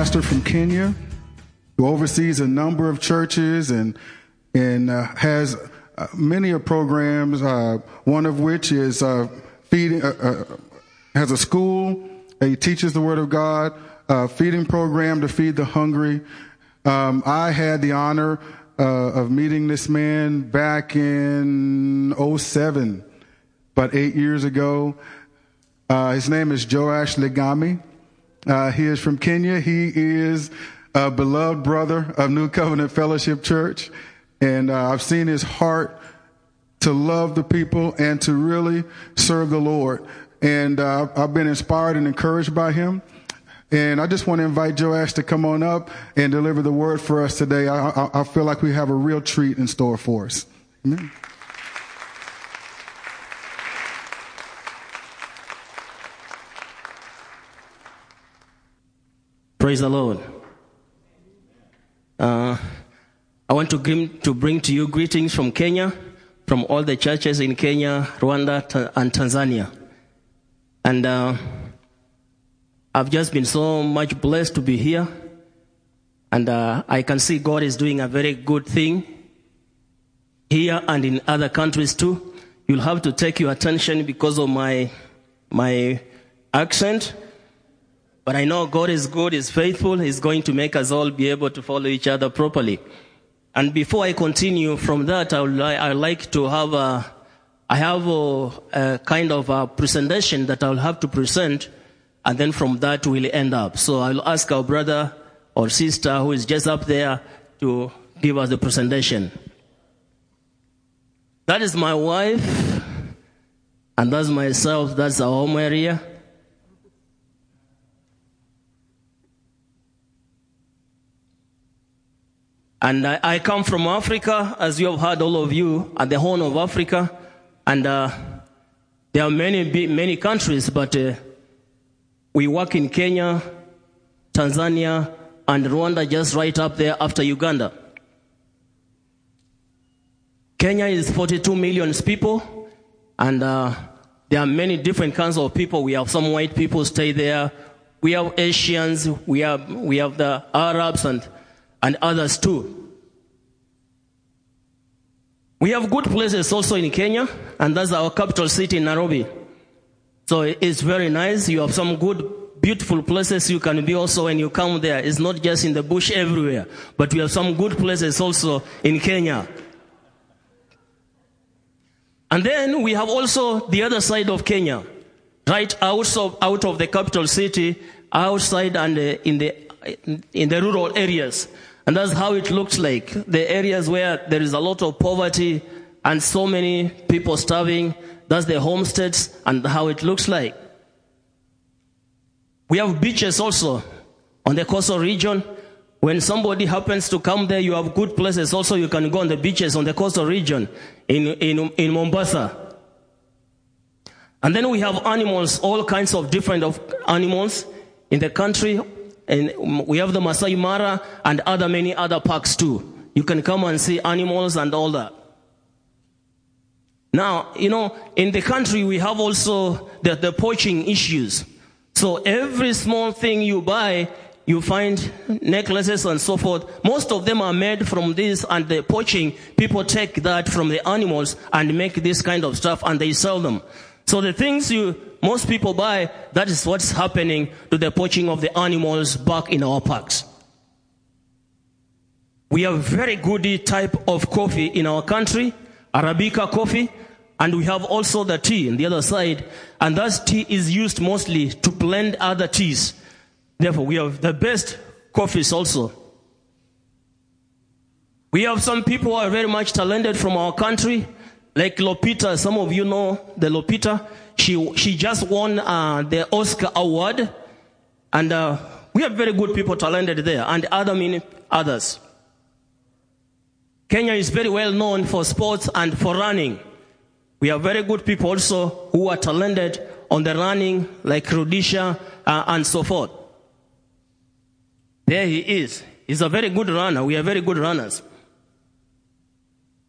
pastor from Kenya who oversees a number of churches and and uh, has uh, many of programs. Uh, one of which is uh, feeding uh, uh, has a school. He teaches the Word of God. A feeding program to feed the hungry. Um, I had the honor of meeting this man back in 07, about eight years ago. his name is Joash Ligami. Uh, he is from Kenya. He is a beloved brother of New Covenant Fellowship Church. And uh, I've seen his heart to love the people and to really serve the Lord. And uh, I've been inspired and encouraged by him. And I just want to invite Joash to come on up and deliver the word for us today. I, I, I feel like we have a real treat in store for us. Amen. Praise the Lord. Uh, I want to, to bring to you greetings from Kenya, from all the churches in Kenya, Rwanda, and Tanzania. And uh, I've just been so much blessed to be here. And uh, I can see God is doing a very good thing here and in other countries too. You'll have to take your attention because of my, my accent. But I know God is good, is faithful, He's going to make us all be able to follow each other properly. And before I continue from that, I would, li- I would like to have a, I have a, a, kind of a presentation that I'll have to present, and then from that we'll end up. So I'll ask our brother or sister who is just up there to give us the presentation. That is my wife, and that's myself, that's our home area. And I, I, come from Africa, as you have heard, all of you, at the Horn of Africa. And uh, there are many, many countries, but uh, we work in Kenya, Tanzania, and Rwanda just right up there after Uganda. Kenya is 42 million people, and uh, there are many different kinds of people. We have some white people stay there. We have Asians. We have, we have the Arabs and and others too. We have good places also in Kenya, and that's our capital city, Nairobi. So it's very nice. You have some good, beautiful places you can be also when you come there. It's not just in the bush everywhere, but we have some good places also in Kenya. And then we have also the other side of Kenya, right out of, out of the capital city, outside and uh, in the, in the rural areas. And that's how it looks like. The areas where there is a lot of poverty and so many people starving, that's the homesteads and how it looks like. We have beaches also on the coastal region. When somebody happens to come there, you have good places also. You can go on the beaches on the coastal region in, in, in Mombasa. And then we have animals, all kinds of different of animals in the country and we have the Masai Mara and other many other parks too. You can come and see animals and all that. Now, you know, in the country we have also the, the poaching issues. So every small thing you buy, you find necklaces and so forth. Most of them are made from this and the poaching, people take that from the animals and make this kind of stuff and they sell them. So the things you, most people buy, that is what's happening to the poaching of the animals back in our parks. We have very good type of coffee in our country, Arabica coffee, and we have also the tea on the other side, and that tea is used mostly to blend other teas. Therefore, we have the best coffees also. We have some people who are very much talented from our country, like Lupita. some of you know the Lupita. She, she just won uh, the Oscar Award. And uh, we have very good people talented there, and other many others. Kenya is very well known for sports and for running. We have very good people also who are talented on the running, like Rudisha uh, and so forth. There he is. He's a very good runner. We are very good runners.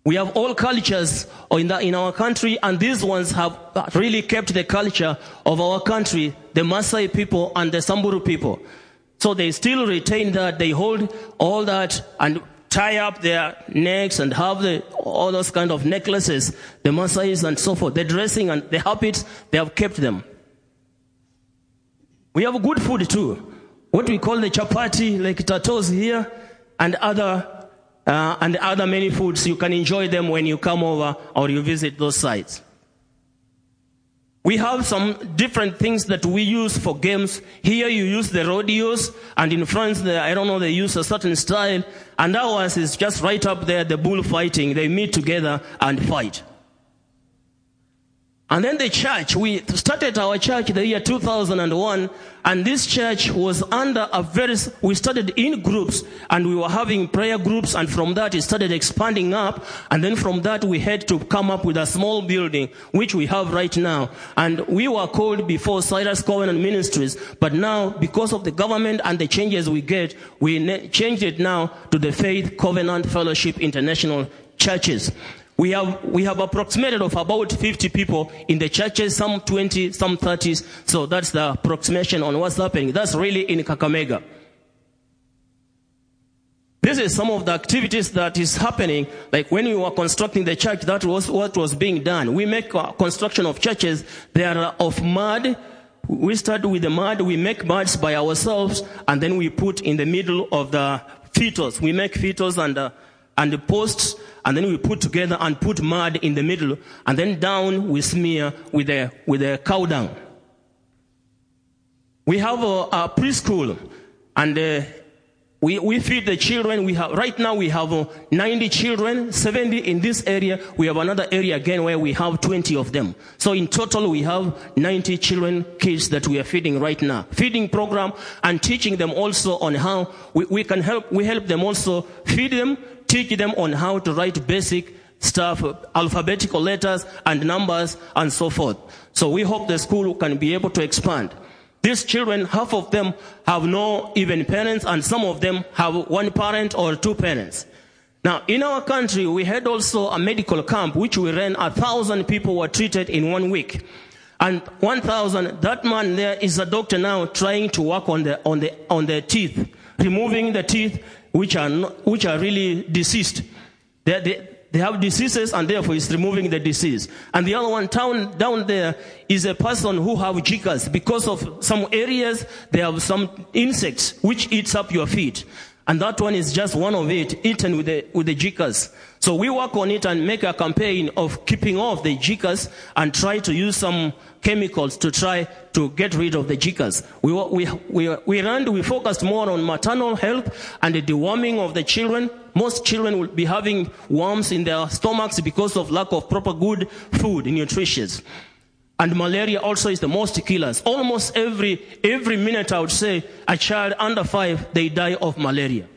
We have all cultures in, the, in our country, and these ones have really kept the culture of our country, the Maasai people and the Samburu people. So they still retain that. They hold all that and tie up their necks and have the, all those kind of necklaces, the Maasais and so forth. The dressing and the habits, they have kept them. We have good food too. What we call the chapati, like tatos here, and other, uh, and other many foods. You can enjoy them when you come over or you visit those sites. We have some different things that we use for games. Here you use the rodeos, and in France, the, I don't know, they use a certain style. And ours is just right up there, the bullfighting. They meet together and fight. And then the church, we started our church the year 2001, and this church was under a very, we started in groups, and we were having prayer groups, and from that it started expanding up, and then from that we had to come up with a small building, which we have right now. And we were called before Cyrus Covenant Ministries, but now, because of the government and the changes we get, we changed it now to the Faith Covenant Fellowship International Churches. We have, we have approximated of about 50 people in the churches, some 20, some 30s. So that's the approximation on what's happening. That's really in Kakamega. This is some of the activities that is happening. Like when we were constructing the church, that was what was being done. We make construction of churches. They are of mud. We start with the mud. We make muds by ourselves, and then we put in the middle of the fetals. We make fetals and uh, and the posts, and then we put together and put mud in the middle, and then down we smear with a with a cow dung. We have a, a preschool, and uh, we, we feed the children. We have, right now we have uh, 90 children, 70 in this area. We have another area again where we have 20 of them. So in total we have 90 children, kids that we are feeding right now. Feeding program and teaching them also on how we, we can help, we help them also feed them, teach them on how to write basic stuff, alphabetical letters and numbers and so forth. So we hope the school can be able to expand. These children, half of them have no even parents, and some of them have one parent or two parents. Now, in our country, we had also a medical camp which we ran. A thousand people were treated in one week. And 1,000, that man there is a doctor now trying to work on the, on the, on the teeth, removing the teeth which are, not, which are really deceased. They, they, they have diseases and therefore it's removing the disease. And the other one down, down there is a person who have jikas. Because of some areas, they have some insects which eats up your feet. And that one is just one of it, eaten with the, with the jikas. So we work on it and make a campaign of keeping off the jikas and try to use some chemicals to try to get rid of the jikas. We, we, we, we ran, we focused more on maternal health and the deworming of the children. Most children will be having worms in their stomachs because of lack of proper good food, nutritious. And malaria also is the most killers. Almost every, every minute I would say a child under five, they die of malaria.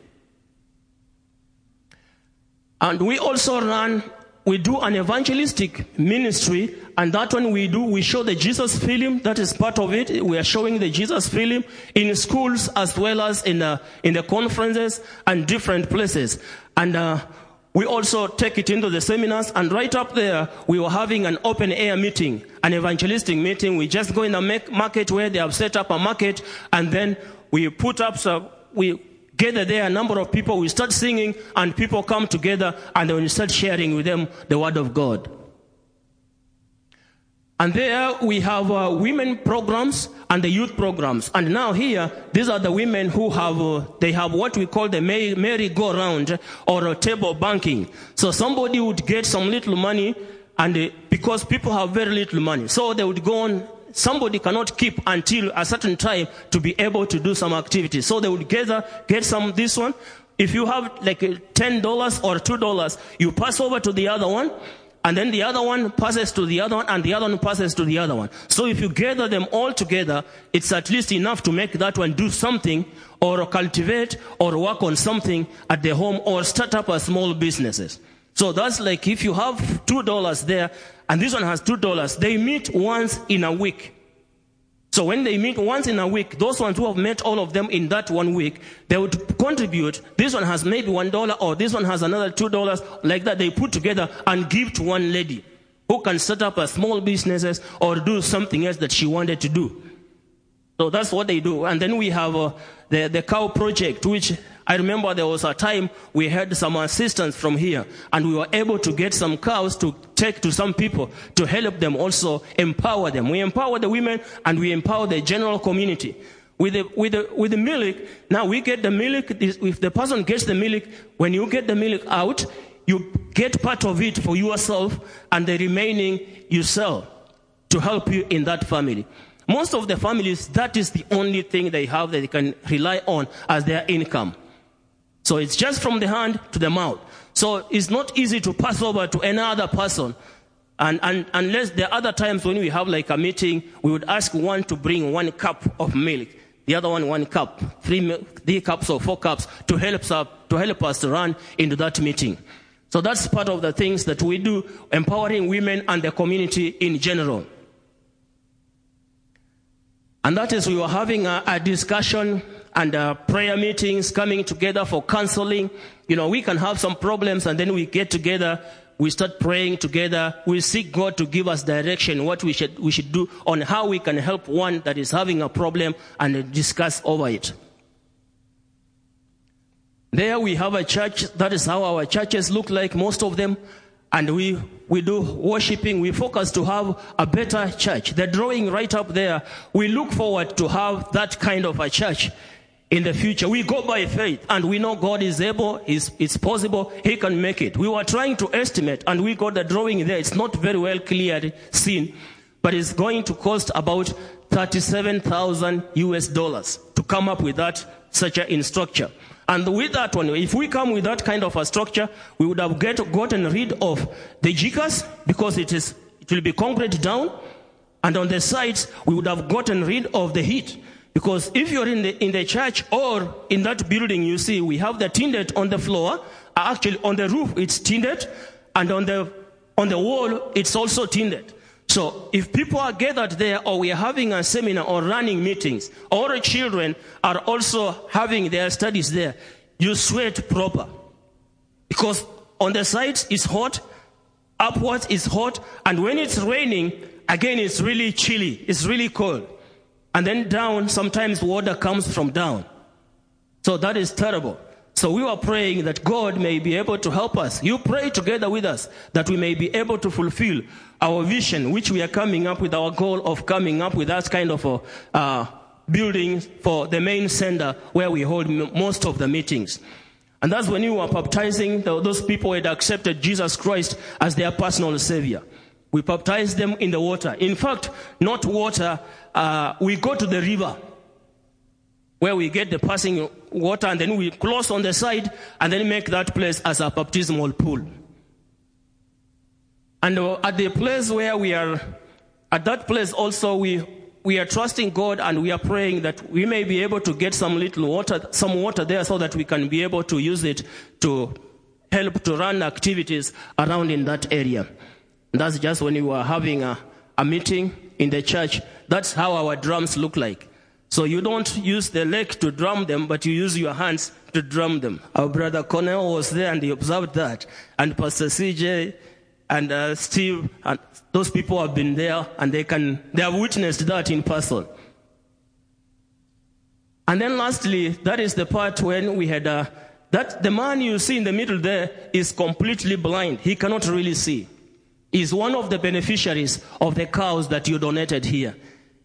And we also run, we do an evangelistic ministry, and that one we do, we show the Jesus film, that is part of it. We are showing the Jesus film in schools as well as in the, in the conferences and different places. And, uh, we also take it into the seminars, and right up there, we were having an open air meeting, an evangelistic meeting. We just go in a market where they have set up a market, and then we put up, so we gather there a number of people, we start singing, and people come together, and then we start sharing with them the word of God. And there we have uh, women programs and the youth programs. And now here, these are the women who have, uh, they have what we call the merry-go-round or a table banking. So somebody would get some little money and uh, because people have very little money. So they would go on, somebody cannot keep until a certain time to be able to do some activity. So they would gather, get some this one. If you have like $10 or $2, you pass over to the other one and then the other one passes to the other one, and the other one passes to the other one. So if you gather them all together, it's at least enough to make that one do something, or cultivate, or work on something at the home, or start up a small businesses. So that's like if you have two dollars there, and this one has two dollars, they meet once in a week. So when they meet once in a week, those ones who have met all of them in that one week, they would contribute. This one has maybe one dollar or this one has another two dollars like that. They put together and give to one lady who can set up a small businesses or do something else that she wanted to do. So that's what they do. And then we have uh, the, the cow project, which I remember there was a time we had some assistance from here and we were able to get some cows to take to some people to help them also empower them. We empower the women and we empower the general community. With the, with the, with the milk, now we get the milk, if the person gets the milk, when you get the milk out, you get part of it for yourself and the remaining you sell to help you in that family. Most of the families, that is the only thing they have that they can rely on as their income. So it's just from the hand to the mouth. So it's not easy to pass over to another person. And, and unless there are other times when we have like a meeting, we would ask one to bring one cup of milk, the other one one cup, three, three cups or four cups to help us to help us to run into that meeting. So that's part of the things that we do, empowering women and the community in general. And that is we were having a, a discussion and uh, prayer meetings coming together for counseling. You know, we can have some problems and then we get together, we start praying together, we seek God to give us direction, what we should, we should do on how we can help one that is having a problem and discuss over it. There we have a church, that is how our churches look like, most of them. And we, we do worshiping, we focus to have a better church. The drawing right up there, we look forward to have that kind of a church in the future. We go by faith and we know God is able, it's, it's possible, He can make it. We were trying to estimate and we got the drawing there. It's not very well clearly seen, but it's going to cost about 37,000 US dollars to come up with that such a structure. And with that one, if we come with that kind of a structure, we would have get, gotten rid of the jikas because it is, it will be concrete down. And on the sides, we would have gotten rid of the heat. Because if you're in the, in the church or in that building, you see, we have the tinted on the floor. Actually, on the roof, it's tinted. And on the, on the wall, it's also tinted. So if people are gathered there or we are having a seminar or running meetings, or children are also having their studies there, you sweat proper. Because on the sides it's hot, upwards it's hot, and when it's raining, again it's really chilly, it's really cold. And then down, sometimes water comes from down. So that is terrible. So we were praying that God may be able to help us. You pray together with us that we may be able to fulfill our vision, which we are coming up with our goal of coming up with that kind of a uh, building for the main center where we hold m- most of the meetings. And that's when you were baptizing those people had accepted Jesus Christ as their personal savior. We baptize them in the water. In fact, not water, uh, we go to the river where we get the passing water and then we close on the side and then make that place as a baptismal pool. And uh, at the place where we are, at that place also we, we are trusting God and we are praying that we may be able to get some little water, some water there so that we can be able to use it to help to run activities around in that area. And that's just when we were having a, a meeting in the church. That's how our drums look like. So you don't use the leg to drum them, but you use your hands to drum them. Our brother Cornell was there and he observed that. And Pastor CJ and uh, Steve, and those people have been there and they can, they have witnessed that in person. And then lastly, that is the part when we had, uh, that the man you see in the middle there is completely blind. He cannot really see. He's one of the beneficiaries of the cows that you donated here.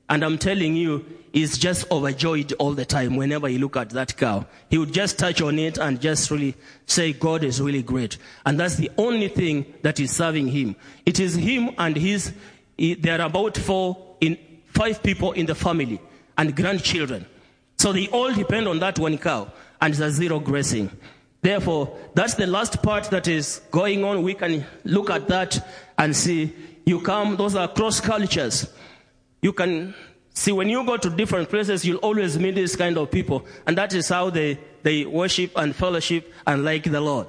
And I'm telling you, he's just overjoyed all the time whenever you look at that cow. He would just touch on it and just really say, God is really great. And that's the only thing that is serving him. It is him and his, there are about four, in, five people in the family and grandchildren. So they all depend on that one cow and a zero grazing. Therefore, that's the last part that is going on. We can look at that and see you come, those are cross cultures. You can see when you go to different places, you'll always meet these kind of people. And that is how they, they worship and fellowship and like the Lord.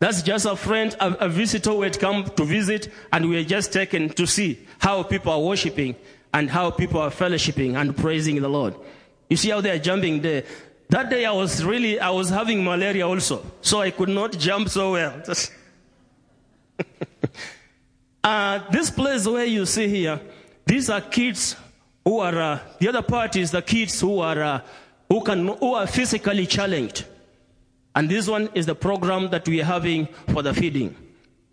That's just a friend, a, a visitor who had come to visit, and we are just taken to see how people are worshiping and how people are fellowshipping and praising the Lord. You see how they are jumping there. That day I was really, I was having malaria also, so I could not jump so well. uh, this place where you see here, these are kids who are uh, the other part is the kids who are uh, who can who are physically challenged. And this one is the program that we are having for the feeding.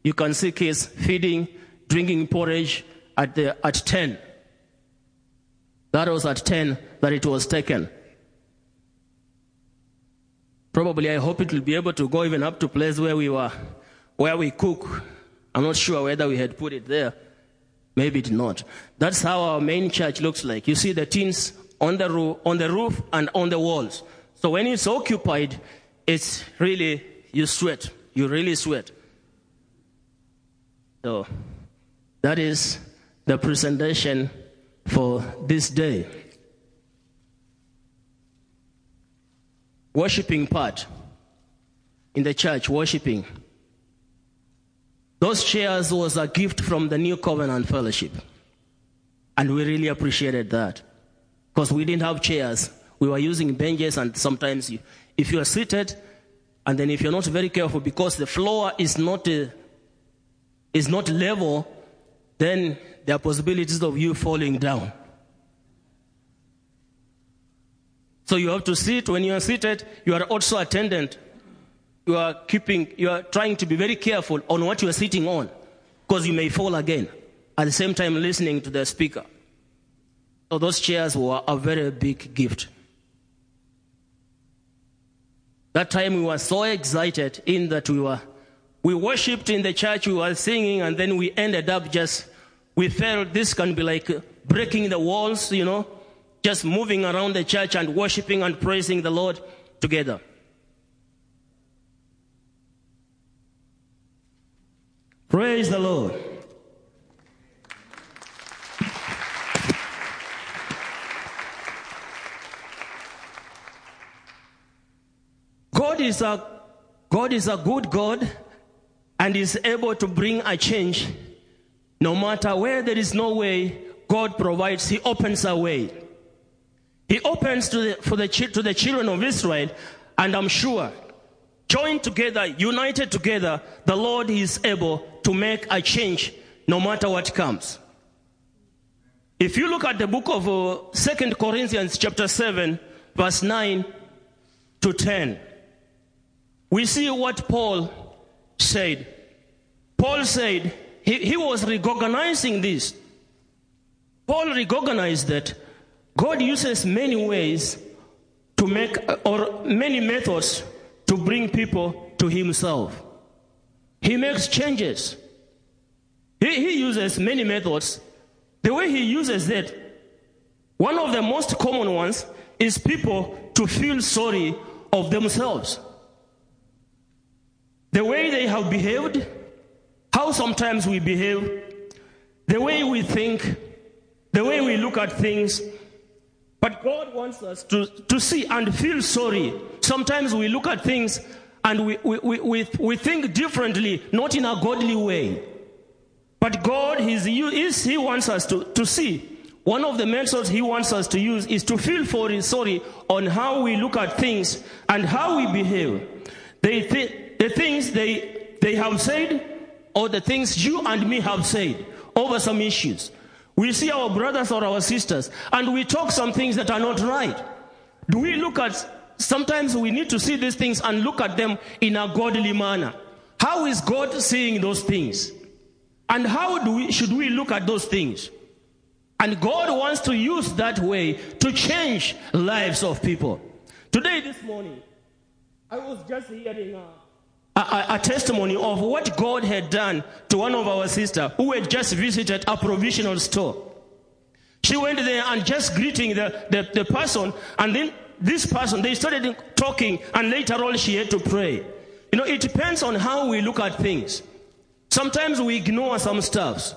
You can see kids feeding, drinking porridge at the at 10. That was at 10 that it was taken. Probably I hope it will be able to go even up to place where we were, where we cook. I'm not sure whether we had put it there. Maybe it not. That's how our main church looks like. You see the tins on the roof, on the roof and on the walls. So when it's occupied, it's really you sweat. You really sweat. So that is the presentation for this day. Worshipping part in the church, worshipping. Those chairs was a gift from the New Covenant Fellowship. And we really appreciated that. Because we didn't have chairs. We were using benches, and sometimes you, if you are seated, and then if you're not very careful, because the floor is not, uh, is not level, then there are possibilities of you falling down. So you have to sit. When you are seated, you are also attendant. You are keeping, you are trying to be very careful on what you are sitting on, because you may fall again. At the same time, listening to the speaker. So those chairs were a very big gift. That time we were so excited in that we were, we worshipped in the church, we were singing, and then we ended up just, we felt this can be like breaking the walls, you know, just moving around the church and worshiping and praising the Lord together. Praise the Lord. God is a God is a good God and is able to bring a change. No matter where there is no way, God provides. He opens a way. He opens to the, for the, to the children of Israel, and I'm sure, joined together, united together, the Lord is able to make a change no matter what comes. If you look at the book of uh, 2 Corinthians chapter 7, verse 9 to 10, we see what Paul said. Paul said he, he was recognizing this. Paul recognized that God uses many ways to make, or many methods to bring people to Himself. He makes changes. He, he uses many methods. The way He uses that, one of the most common ones is people to feel sorry of themselves. The way they have behaved, how sometimes we behave, the way we think, the way we look at things. But God wants us to, to see and feel sorry. Sometimes we look at things and we, we, we, we, we think differently, not in a godly way. But God, is, is, He wants us to, to see. One of the methods He wants us to use is to feel for, His sorry on how we look at things and how we behave. They th- the things they, they have said or the things you and me have said over some issues. We see our brothers or our sisters and we talk some things that are not right. Do we look at, sometimes we need to see these things and look at them in a godly manner. How is God seeing those things? And how do we, should we look at those things? And God wants to use that way to change lives of people. Today, this morning, I was just hearing a, a, a, testimony of what God had done to one of our sisters who had just visited a provisional store. She went there and just greeting the, the, the person, and then this person, they started talking, and later on she had to pray. You know, it depends on how we look at things. Sometimes we ignore some stuffs.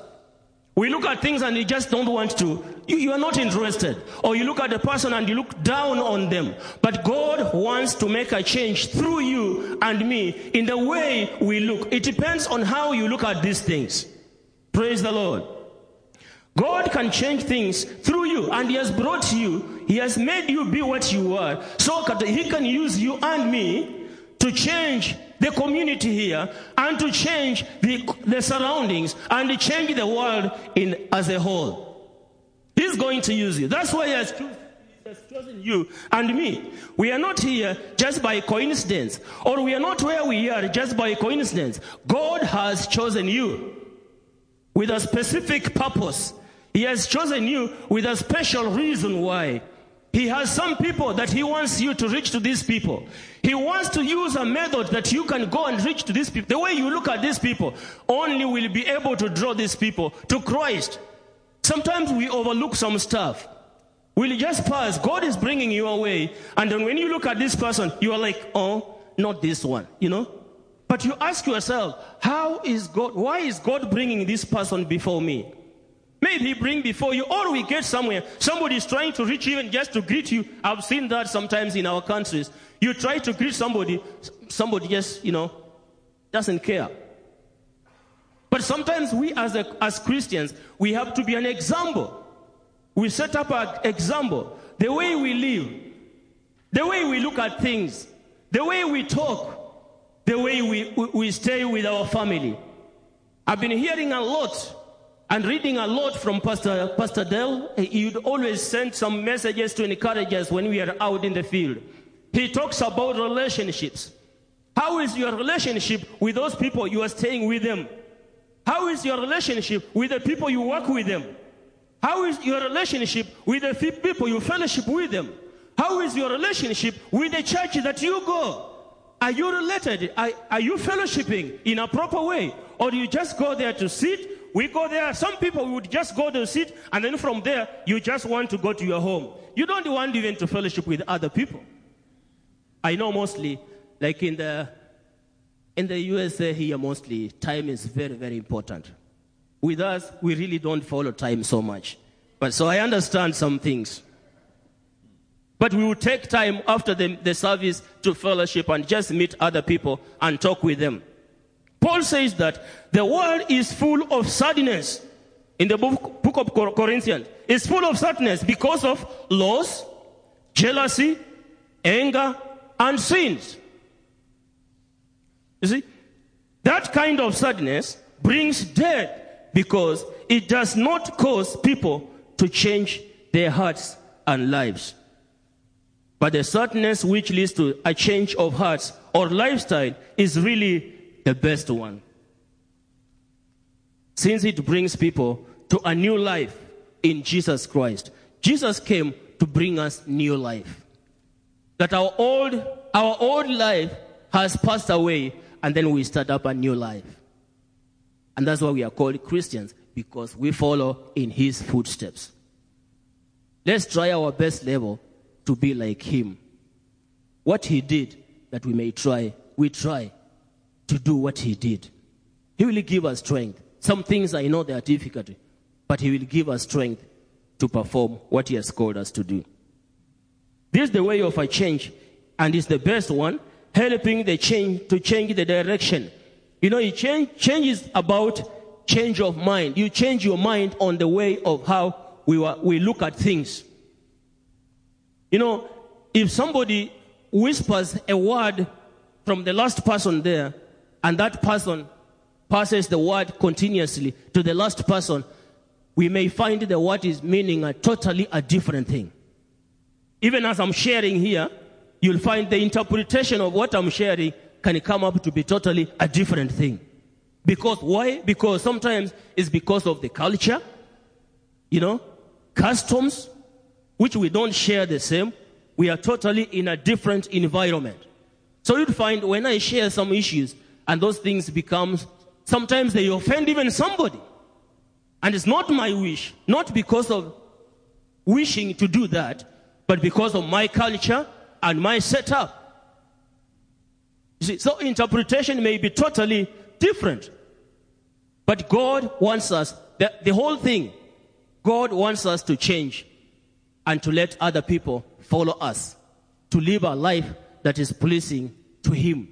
We look at things and you just don't want to. You, you, are not interested. Or you look at the person and you look down on them. But God wants to make a change through you and me in the way we look. It depends on how you look at these things. Praise the Lord. God can change things through you and He has brought you, He has made you be what you are. So He can use you and me to change the community here and to change the, the surroundings and to change the world in as a whole. He's going to use you. That's why He has, he has chosen you and me. We are not here just by coincidence, or we are not where we are just by coincidence. God has chosen you with a specific purpose. He has chosen you with a special reason why. He has some people that he wants you to reach to these people. He wants to use a method that you can go and reach to these people. The way you look at these people only will be able to draw these people to Christ. Sometimes we overlook some stuff. We'll just pass. God is bringing you away. And then when you look at this person, you are like, oh, not this one, you know? But you ask yourself, how is God, why is God bringing this person before me? Maybe he bring before you, or we get somewhere. Somebody is trying to reach and just to greet you. I've seen that sometimes in our countries. You try to greet somebody, somebody just, you know, doesn't care. But sometimes we as, a, as Christians, we have to be an example. We set up an example. The way we live, the way we look at things, the way we talk, the way we, we, we stay with our family. I've been hearing a lot and reading a lot from Pastor, Pastor Dell. He'd always send some messages to encourage us when we are out in the field. He talks about relationships. How is your relationship with those people you are staying with them? How is your relationship with the people you work with them? How is your relationship with the people you fellowship with them? How is your relationship with the church that you go? Are you related? Are, are you fellowshipping in a proper way? Or do you just go there to sit? We go there. Some people would just go to sit, and then from there, you just want to go to your home. You don't want even to fellowship with other people. I know mostly, like in the in the USA here, mostly time is very, very important. With us, we really don't follow time so much. But so I understand some things. But we will take time after the, the service to fellowship and just meet other people and talk with them. Paul says that the world is full of sadness. In the book, book of Corinthians, it's full of sadness because of loss, jealousy, anger, and sins. You see, that kind of sadness brings death because it does not cause people to change their hearts and lives. But the sadness which leads to a change of hearts or lifestyle is really the best one. Since it brings people to a new life in Jesus Christ. Jesus came to bring us new life. That our old, our old life has passed away and then we start up a new life. And that's why we are called Christians because we follow in his footsteps. Let's try our best level to be like him. What he did that we may try, we try to do what he did. He will give us strength. Some things I know they are difficult, but he will give us strength to perform what he has called us to do. This is the way of a change, and it's the best one, helping the change to change the direction. You know, change, change is about change of mind. You change your mind on the way of how we, were, we look at things. You know, if somebody whispers a word from the last person there, and that person passes the word continuously to the last person, we may find the word is meaning a totally a different thing. Even as I'm sharing here, you'll find the interpretation of what I'm sharing can come up to be totally a different thing. Because why? Because sometimes it's because of the culture, you know, customs, which we don't share the same. We are totally in a different environment. So you'd find when I share some issues and those things become, sometimes they offend even somebody. And it's not my wish, not because of wishing to do that, but because of my culture and my setup. See, so interpretation may be totally different. But God wants us, the, the whole thing, God wants us to change and to let other people follow us, to live a life that is pleasing to Him.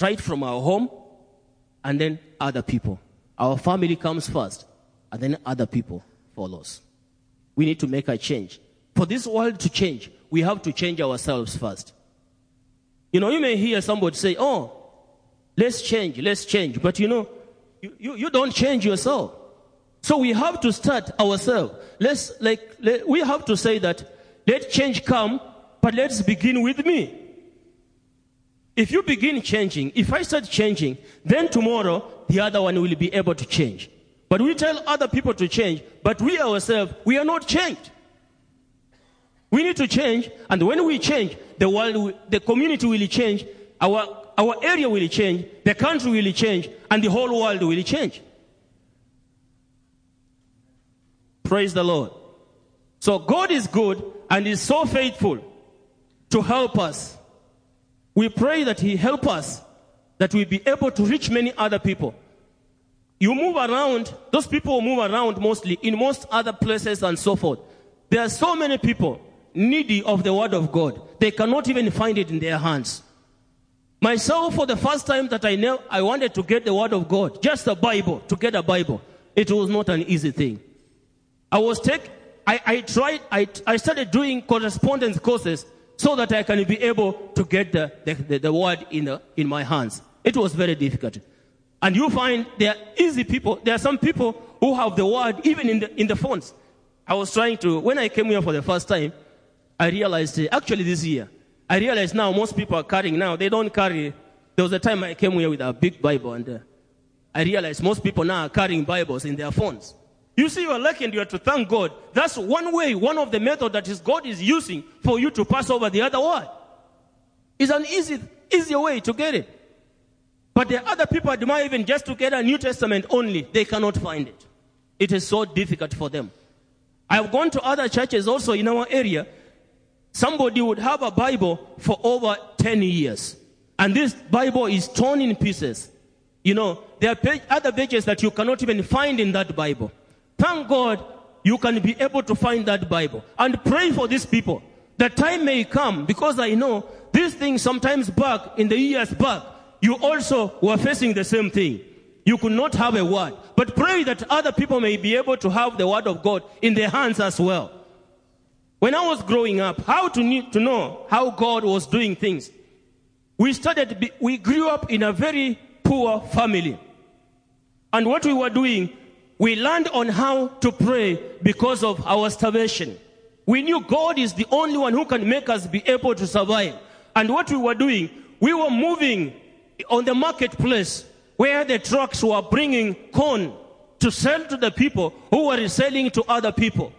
Right from our home and then other people. Our family comes first and then other people follows. We need to make a change. For this world to change, we have to change ourselves first. You know, you may hear somebody say, oh, let's change, let's change. But you know, you, you, you don't change yourself. So we have to start ourselves. Let's like let, we have to say that let change come, but let's begin with me. If you begin changing, if I start changing, then tomorrow the other one will be able to change. But we tell other people to change, but we ourselves, we are not changed. We need to change, and when we change, the world, the community will change, our, our area will change, the country will change, and the whole world will change. Praise the Lord. So God is good and is so faithful to help us. We pray that He help us, that we be able to reach many other people. You move around, those people move around mostly in most other places and so forth. There are so many people needy of the word of God. They cannot even find it in their hands. Myself, for the first time that I know, I wanted to get the word of God, just a Bible, to get a Bible. It was not an easy thing. I was take, I, I tried, I, I started doing correspondence courses so that I can be able to get the, the, the, the word in, the, in my hands. It was very difficult. And you find there are easy people. There are some people who have the word even in the, in the phones. I was trying to, when I came here for the first time, I realized, actually this year, I realized now most people are carrying now. They don't carry. There was a time I came here with a big Bible and uh, I realized most people now are carrying Bibles in their phones. You see, you are lucky and you are to thank God. That's one way, one of the methods that is God is using for you to pass over the other word. It's an easy, easier way to get it. But the other people admire even just to get a New Testament only, they cannot find it. It is so difficult for them. I've gone to other churches also in our area. Somebody would have a Bible for over 10 years. And this Bible is torn in pieces. You know, there are page, other pages that you cannot even find in that Bible. Thank God you can be able to find that Bible. And pray for these people. The time may come because I know these things sometimes back in the years back, you also were facing the same thing. You could not have a word. But pray that other people may be able to have the word of God in their hands as well. When I was growing up, how to need to know how God was doing things. We started, we grew up in a very poor family. And what we were doing, we learned on how to pray because of our starvation. We knew God is the only one who can make us be able to survive. And what we were doing, we were moving on the marketplace where the trucks were bringing corn to sell to the people who were selling to other people.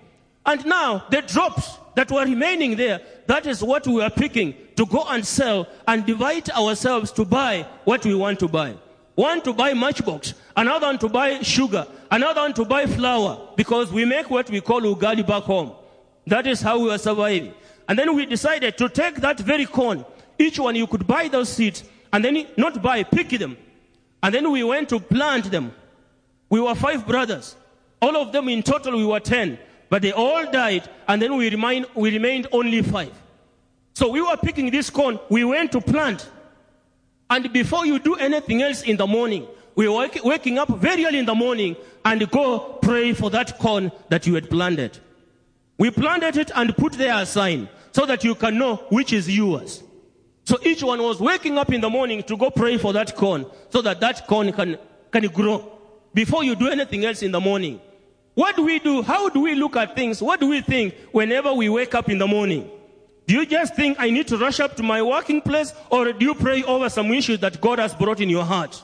And now the drops that were remaining there, that is what we are picking to go and sell and divide ourselves to buy what we want to buy. One to buy matchbox, another one to buy sugar, another one to buy flour, because we make what we call ugali back home. That is how we are surviving. And then we decided to take that very corn. Each one you could buy those seeds and then not buy, pick them. And then we went to plant them. We were five brothers. All of them in total we were ten. But they all died and then we, remain, we remained only five. So we were picking this corn. We went to plant. And before you do anything else in the morning, we were waking up very early in the morning and go pray for that corn that you had planted. We planted it and put there a sign so that you can know which is yours. So each one was waking up in the morning to go pray for that corn so that that corn can, can grow before you do anything else in the morning. What do we do? How do we look at things? What do we think whenever we wake up in the morning? Do you just think I need to rush up to my working place or do you pray over some issues that God has brought in your heart?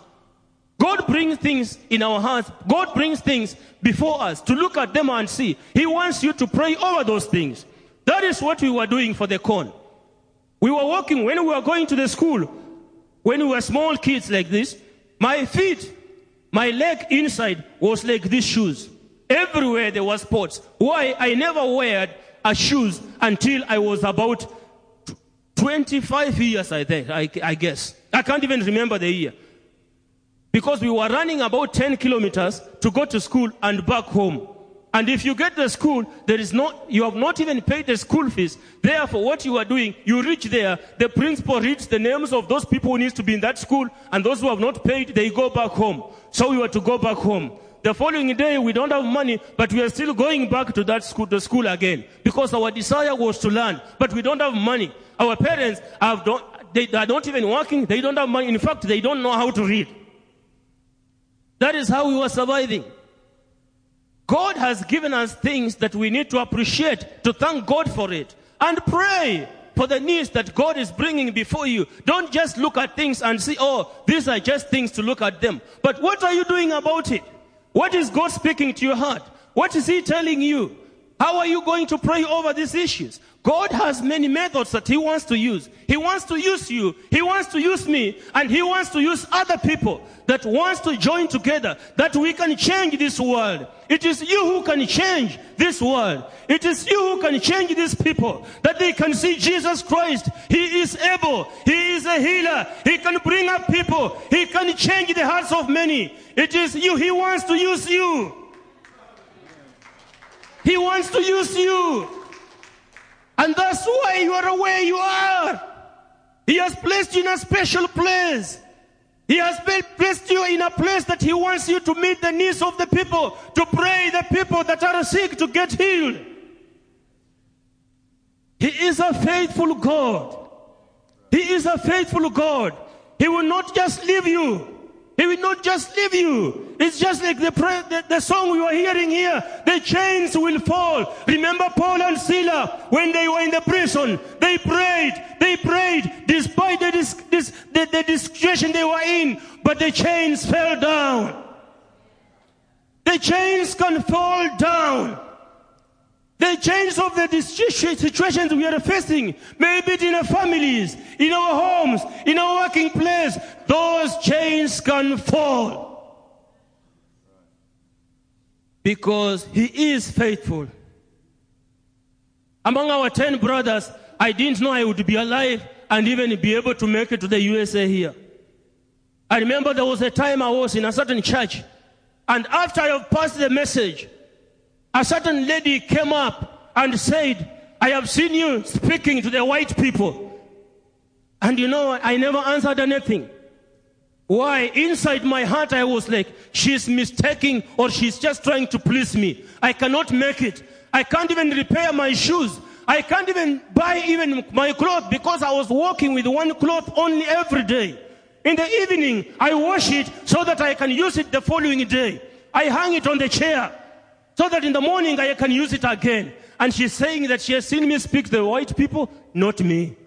God brings things in our hearts. God brings things before us to look at them and see. He wants you to pray over those things. That is what we were doing for the corn. We were walking when we were going to the school. When we were small kids like this, my feet, my leg inside was like these shoes. Everywhere there was spots. Why? I never wore a shoes until I was about 25 years, I think, I, I guess. I can't even remember the year. Because we were running about 10 kilometers to go to school and back home. And if you get the school, there is no, you have not even paid the school fees. Therefore, what you are doing, you reach there, the principal reads the names of those people who needs to be in that school, and those who have not paid, they go back home. So we were to go back home. The following day, we don't have money, but we are still going back to that school, the school again, because our desire was to learn, but we don't have money. Our parents have don't, they, they are not even working, they don't have money. In fact, they don't know how to read. That is how we were surviving. God has given us things that we need to appreciate, to thank God for it, and pray for the needs that God is bringing before you. Don't just look at things and see, oh, these are just things to look at them. But what are you doing about it? What is God speaking to your heart? What is He telling you? How are you going to pray over these issues? God has many methods that He wants to use. He wants to use you. He wants to use me. And He wants to use other people that wants to join together that we can change this world. It is you who can change this world. It is you who can change these people that they can see Jesus Christ. He is able. He is a healer. He can bring up people. He can change the hearts of many. It is you. He wants to use you. He wants to use you. And that's why you are where you are. He has placed you in a special place. He has placed you in a place that He wants you to meet the needs of the people, to pray the people that are sick to get healed. He is a faithful God. He is a faithful God. He will not just leave you. He will not just leave you. It's just like the, the, the, song we were hearing here. The chains will fall. Remember Paul and Sila when they were in the prison. They prayed. They prayed despite the, this, the, the situation they were in. But the chains fell down. The chains can fall down. The change of the situations we are facing, maybe in our families, in our homes, in our working place, those chains can fall. Because He is faithful. Among our 10 brothers, I didn't know I would be alive and even be able to make it to the USA here. I remember there was a time I was in a certain church, and after I have passed the message, a certain lady came up and said, I have seen you speaking to the white people. And you know, I never answered anything. Why? Inside my heart, I was like, she's mistaking or she's just trying to please me. I cannot make it. I can't even repair my shoes. I can't even buy even my clothes because I was walking with one cloth only every day. In the evening, I wash it so that I can use it the following day. I hang it on the chair so that in the morning I can use it again. And she's saying that she has seen me speak to the white people, not me.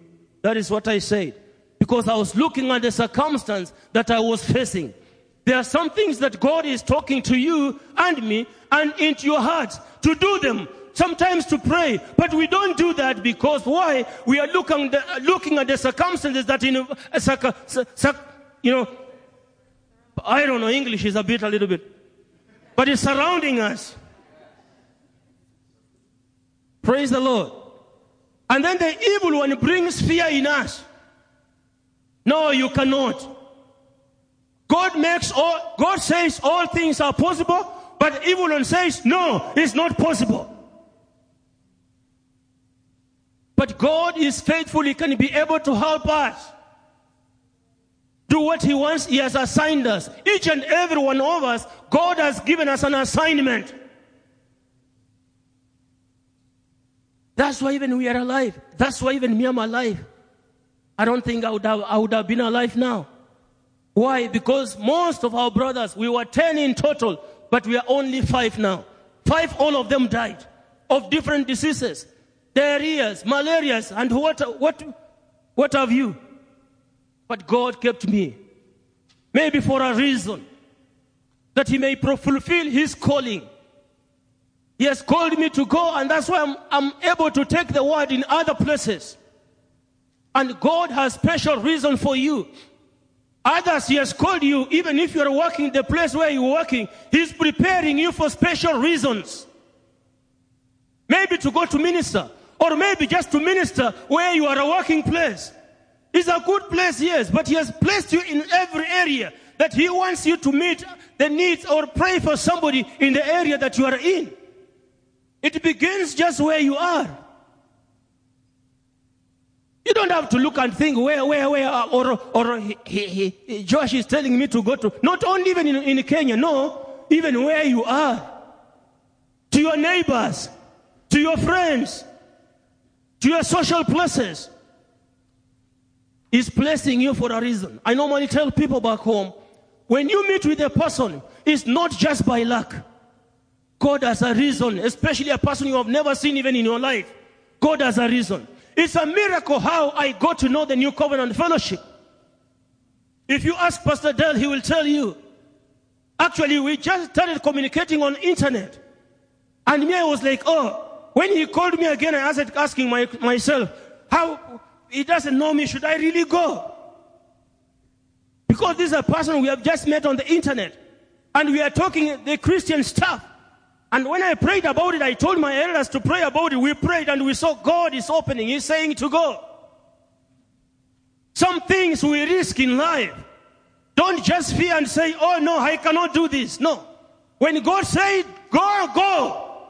That is what I said. Because I was looking at the circumstance that I was facing. There are some things that God is talking to you and me and into your heart to do them. Sometimes to pray, but we don't do that because why? We are looking, the, looking at the circumstances that in, uh, you know, I don't know, English is a bit, a little bit, but it's surrounding us. Praise the Lord. And then the evil one brings fear in us. No, you cannot. God makes all, God says all things are possible, but evil one says, no, it's not possible. But God is faithful. He can be able to help us do what He wants. He has assigned us. Each and every one of us, God has given us an assignment. That's why even we are alive. That's why even me, I'm alive. I don't think I would have, I would have been alive now. Why? Because most of our brothers, we were 10 in total, but we are only five now. Five, all of them died of different diseases, diarrheas, malarias, and what, what, what have you? But God kept me. Maybe for a reason. That He may fulfill His calling. He has called me to go, and that's why I'm, I'm able to take the word in other places. And God has special reason for you. Others, He has called you, even if you're working the place where you're working, He's preparing you for special reasons. Maybe to go to minister, or maybe just to minister where you are a working place. It's a good place, yes, but He has placed you in every area that He wants you to meet the needs or pray for somebody in the area that you are in. It begins just where you are. You don't have to look and think where, where, where, or, or he, he, Joash is telling me to go to. Not only even in, in Kenya, no, even where you are. To your neighbors, to your friends, to your social places. He's placing you for a reason. I normally tell people back home, when you meet with a person, it's not just by luck. God has a reason, especially a person you have never seen even in your life. God has a reason. It's a miracle how I got to know the New Covenant Fellowship. If you ask Pastor Dell, he will tell you. Actually, we just started communicating on internet. And me, I was like, oh, when he called me again, I started asking my, myself, how, he doesn't know me, should I really go? Because this is a person we have just met on the internet. And we are talking the Christian stuff. And when I prayed about it, I told my elders to pray about it. We prayed and we saw God is opening. He's saying to go. Some things we risk in life. Don't just fear and say, oh no, I cannot do this. No. When God said, go, go,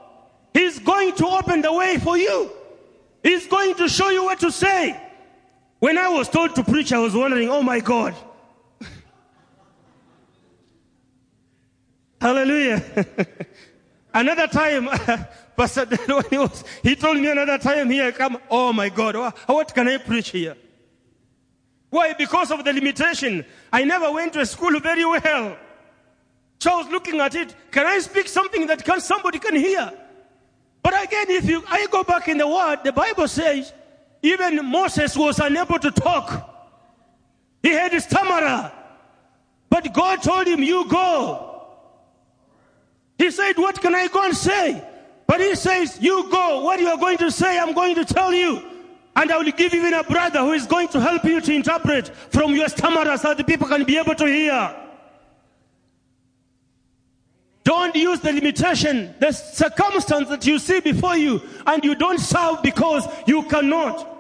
He's going to open the way for you. He's going to show you what to say. When I was told to preach, I was wondering, oh my God. Hallelujah. Another time, Pastor when he, was, he told me another time here, come, oh my God, what can I preach here? Why? Because of the limitation. I never went to a school very well. So I was looking at it. Can I speak something that can somebody can hear? But again, if you, I go back in the word, the Bible says, even Moses was unable to talk. He had a stammerer. But God told him, you go. He said, What can I go and say? But he says, You go. What you are going to say, I'm going to tell you. And I will give you even a brother who is going to help you to interpret from your stammerer so that people can be able to hear. Don't use the limitation, the circumstance that you see before you, and you don't serve because you cannot.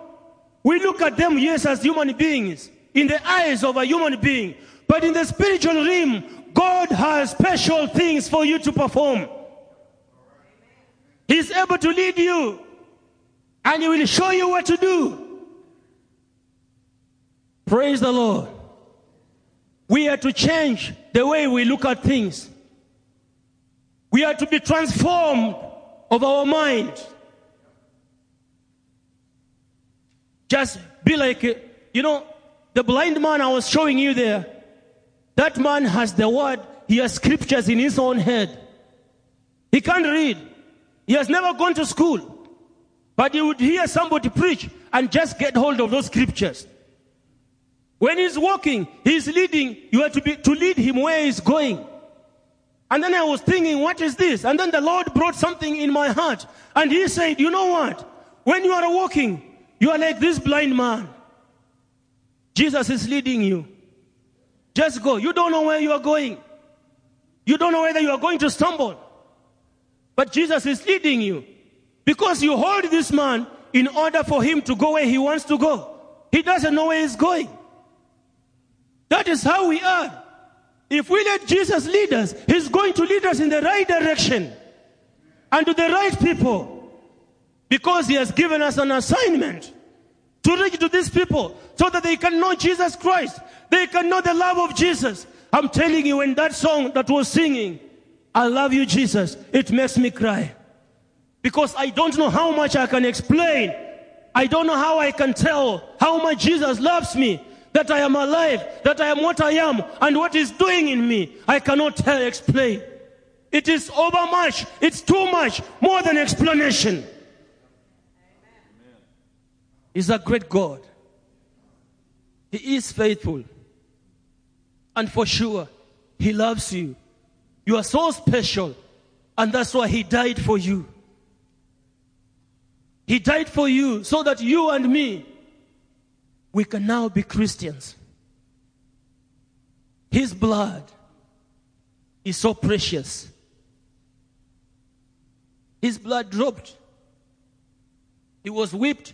We look at them, yes, as human beings, in the eyes of a human being. But in the spiritual realm, God has special things for you to perform. He's able to lead you and He will show you what to do. Praise the Lord. We are to change the way we look at things. We are to be transformed of our mind. Just be like, you know, the blind man I was showing you there. That man has the word, he has scriptures in his own head. He can't read. He has never gone to school. But he would hear somebody preach and just get hold of those scriptures. When he's walking, he's leading, you have to be, to lead him where he's going. And then I was thinking, what is this? And then the Lord brought something in my heart. And he said, you know what? When you are walking, you are like this blind man. Jesus is leading you. Just go. You don't know where you are going. You don't know whether you are going to stumble. But Jesus is leading you. Because you hold this man in order for him to go where he wants to go. He doesn't know where he's going. That is how we are. If we let Jesus lead us, he's going to lead us in the right direction and to the right people. Because he has given us an assignment to reach to these people so that they can know Jesus Christ. They can know the love of Jesus. I'm telling you, in that song that was singing, I love you, Jesus, it makes me cry. Because I don't know how much I can explain. I don't know how I can tell how much Jesus loves me, that I am alive, that I am what I am, and what He's doing in me. I cannot tell, explain. It is over much. It's too much. More than explanation. He's a great God. He is faithful. And for sure, He loves you. You are so special. And that's why He died for you. He died for you so that you and me, we can now be Christians. His blood is so precious. His blood dropped. He was whipped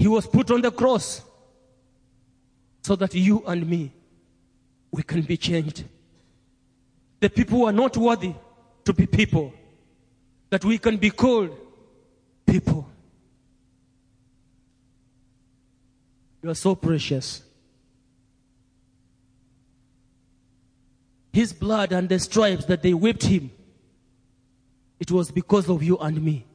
he was put on the cross so that you and me, we can be changed. The people who are not worthy to be people, that we can be called people. You are so precious. His blood and the stripes that they whipped him, it was because of you and me.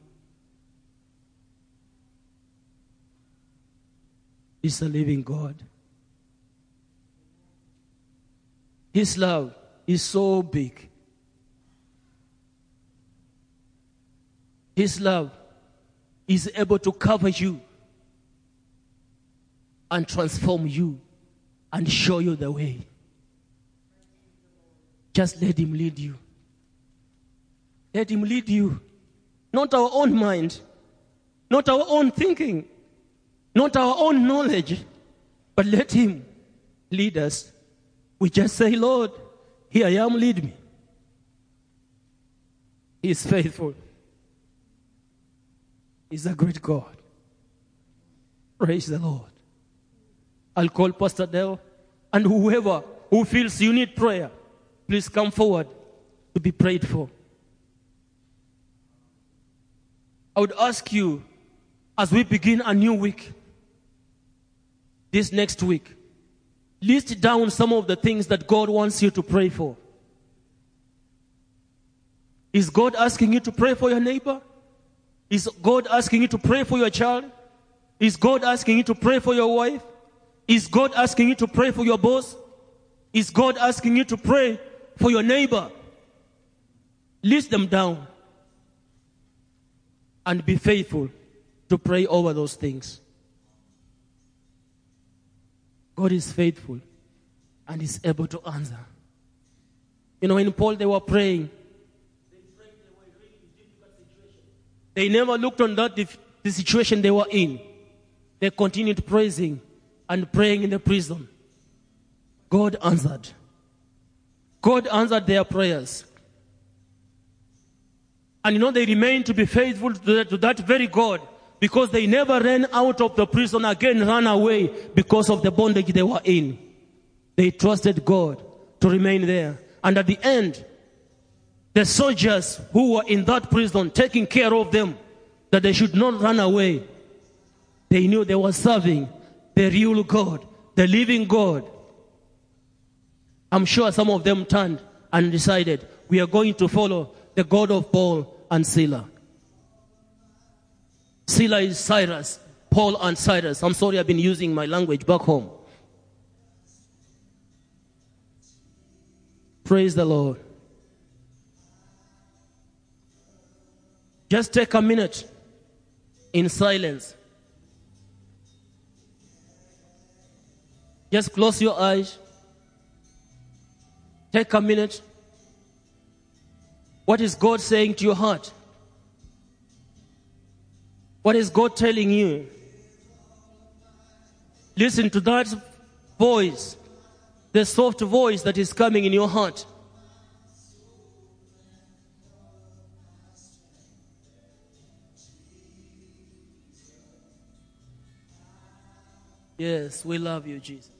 Is the living God. His love is so big. His love is able to cover you and transform you and show you the way. Just let Him lead you. Let Him lead you. Not our own mind, not our own thinking, not our own knowledge, but let Him lead us. We just say, Lord, here I am, lead me. He is faithful. He's a great God. Praise the Lord. I'll call Pastor Dale and whoever who feels you need prayer, please come forward to be prayed for. I would ask you as we begin a new week, this next week, list down some of the things that God wants you to pray for. Is God asking you to pray for your neighbor? Is God asking you to pray for your child? Is God asking you to pray for your wife? Is God asking you to pray for your boss? Is God asking you to pray for your neighbor? List them down and be faithful to pray over those things. God is faithful and is able to answer. You know, in Paul, they were praying. They never looked on that the situation they were in. They continued praising and praying in the prison. God answered. God answered their prayers. And you know, they remained to be faithful to that, to that very God because they never ran out of the prison again, ran away because of the bondage they were in. They trusted God to remain there. And at the end, the soldiers who were in that prison taking care of them, that they should not run away. They knew they were serving the real God, the living God. I'm sure some of them turned and decided, we are going to follow the God of Paul and Silas. Silas is Cyrus, Paul and Cyrus. I'm sorry I've been using my language back home. Praise the Lord. Just take a minute in silence. Just close your eyes. Take a minute. What is God saying to your heart? What is God telling you? Listen to that voice, the soft voice that is coming in your heart. Yes, we love you, Jesus.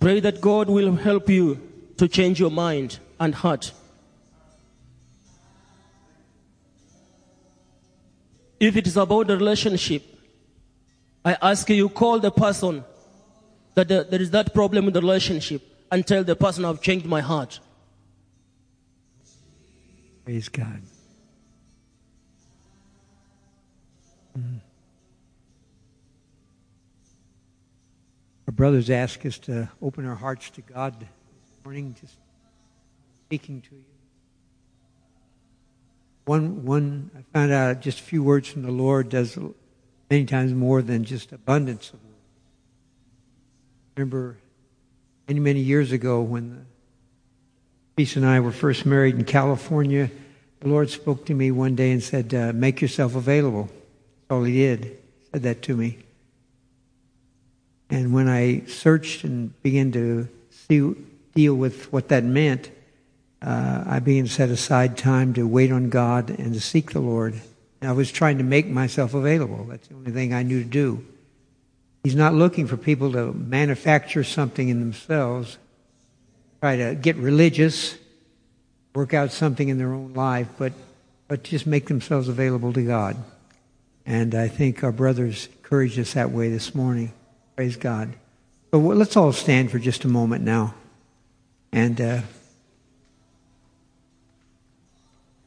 Pray that God will help you to change your mind and heart. If it is about the relationship, I ask you, call the person that there is that problem in the relationship and tell the person I've changed my heart. Praise God. Mm. Our brothers ask us to open our hearts to God this morning, just speaking to you. One, one, I found out just a few words from the Lord does many times more than just abundance of words. Remember many, many years ago when Peace and I were first married in California, the Lord spoke to me one day and said, uh, Make yourself available. That's all He did. He said that to me. And when I searched and began to see, deal with what that meant, uh, I began to set aside time to wait on God and to seek the Lord. And I was trying to make myself available. That's the only thing I knew to do. He's not looking for people to manufacture something in themselves, try to get religious, work out something in their own life, but, but just make themselves available to God. And I think our brothers encouraged us that way this morning. Praise God. But let's all stand for just a moment now. And uh,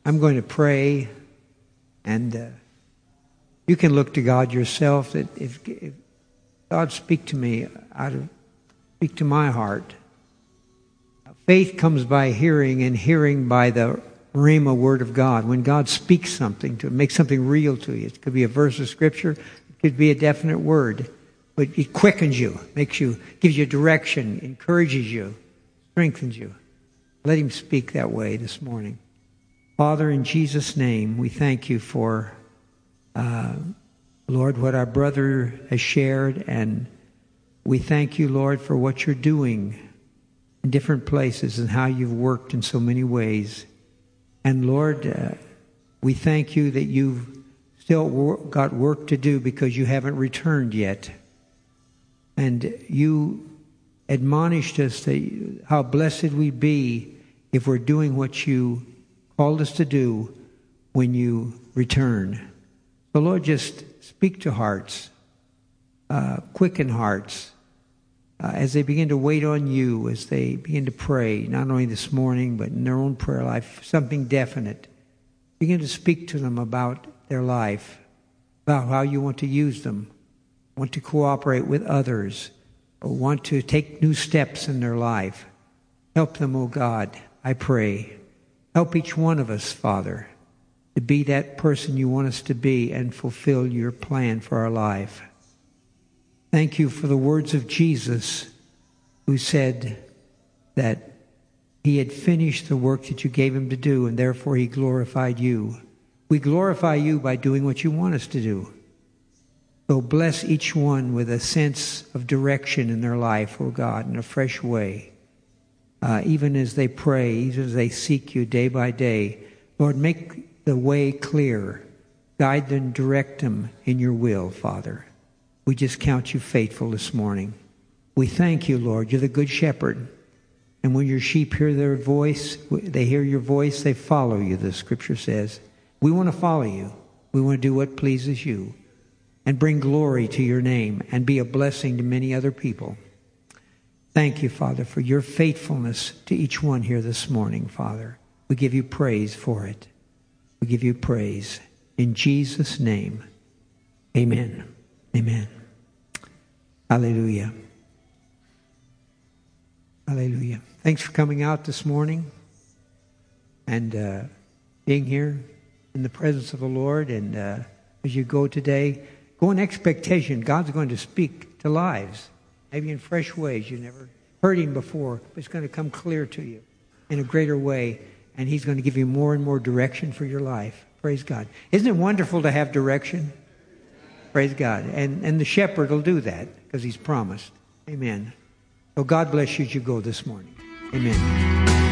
I'm going to pray. And uh, you can look to God yourself. That if, if God speak to me out of speak to my heart. Faith comes by hearing, and hearing by the Rhema word of God. When God speaks something to make something real to you, it could be a verse of scripture, it could be a definite word, but it quickens you, makes you, gives you direction, encourages you, strengthens you. Let Him speak that way this morning. Father, in Jesus' name, we thank you for, uh, Lord, what our brother has shared, and we thank you, Lord, for what you're doing in different places and how you've worked in so many ways. And Lord, uh, we thank you that you've still wor- got work to do because you haven't returned yet. And you admonished us that how blessed we'd be if we're doing what you called us to do when you return. So, Lord, just speak to hearts, uh, quicken hearts uh, as they begin to wait on you, as they begin to pray, not only this morning, but in their own prayer life, something definite. Begin to speak to them about their life, about how you want to use them, want to cooperate with others, or want to take new steps in their life. Help them, O God, I pray. Help each one of us, Father, to be that person you want us to be and fulfill your plan for our life. Thank you for the words of Jesus, who said that he had finished the work that you gave him to do, and therefore he glorified you. We glorify you by doing what you want us to do. So bless each one with a sense of direction in their life, oh God, in a fresh way. Uh, even as they pray, even as they seek you day by day. Lord, make the way clear. Guide them, direct them in your will, Father. We just count you faithful this morning. We thank you, Lord. You're the good shepherd. And when your sheep hear their voice, they hear your voice, they follow you, the scripture says. We want to follow you. We want to do what pleases you and bring glory to your name and be a blessing to many other people. Thank you, Father, for your faithfulness to each one here this morning, Father. We give you praise for it. We give you praise. In Jesus' name, amen. Amen. Hallelujah. Hallelujah. Thanks for coming out this morning and uh, being here in the presence of the Lord. And uh, as you go today, go in expectation. God's going to speak to lives, maybe in fresh ways. You never heard Him before, but it's going to come clear to you in a greater way. And He's going to give you more and more direction for your life. Praise God. Isn't it wonderful to have direction? Praise God. And, and the shepherd will do that because he's promised. Amen. So God bless you as you go this morning. Amen.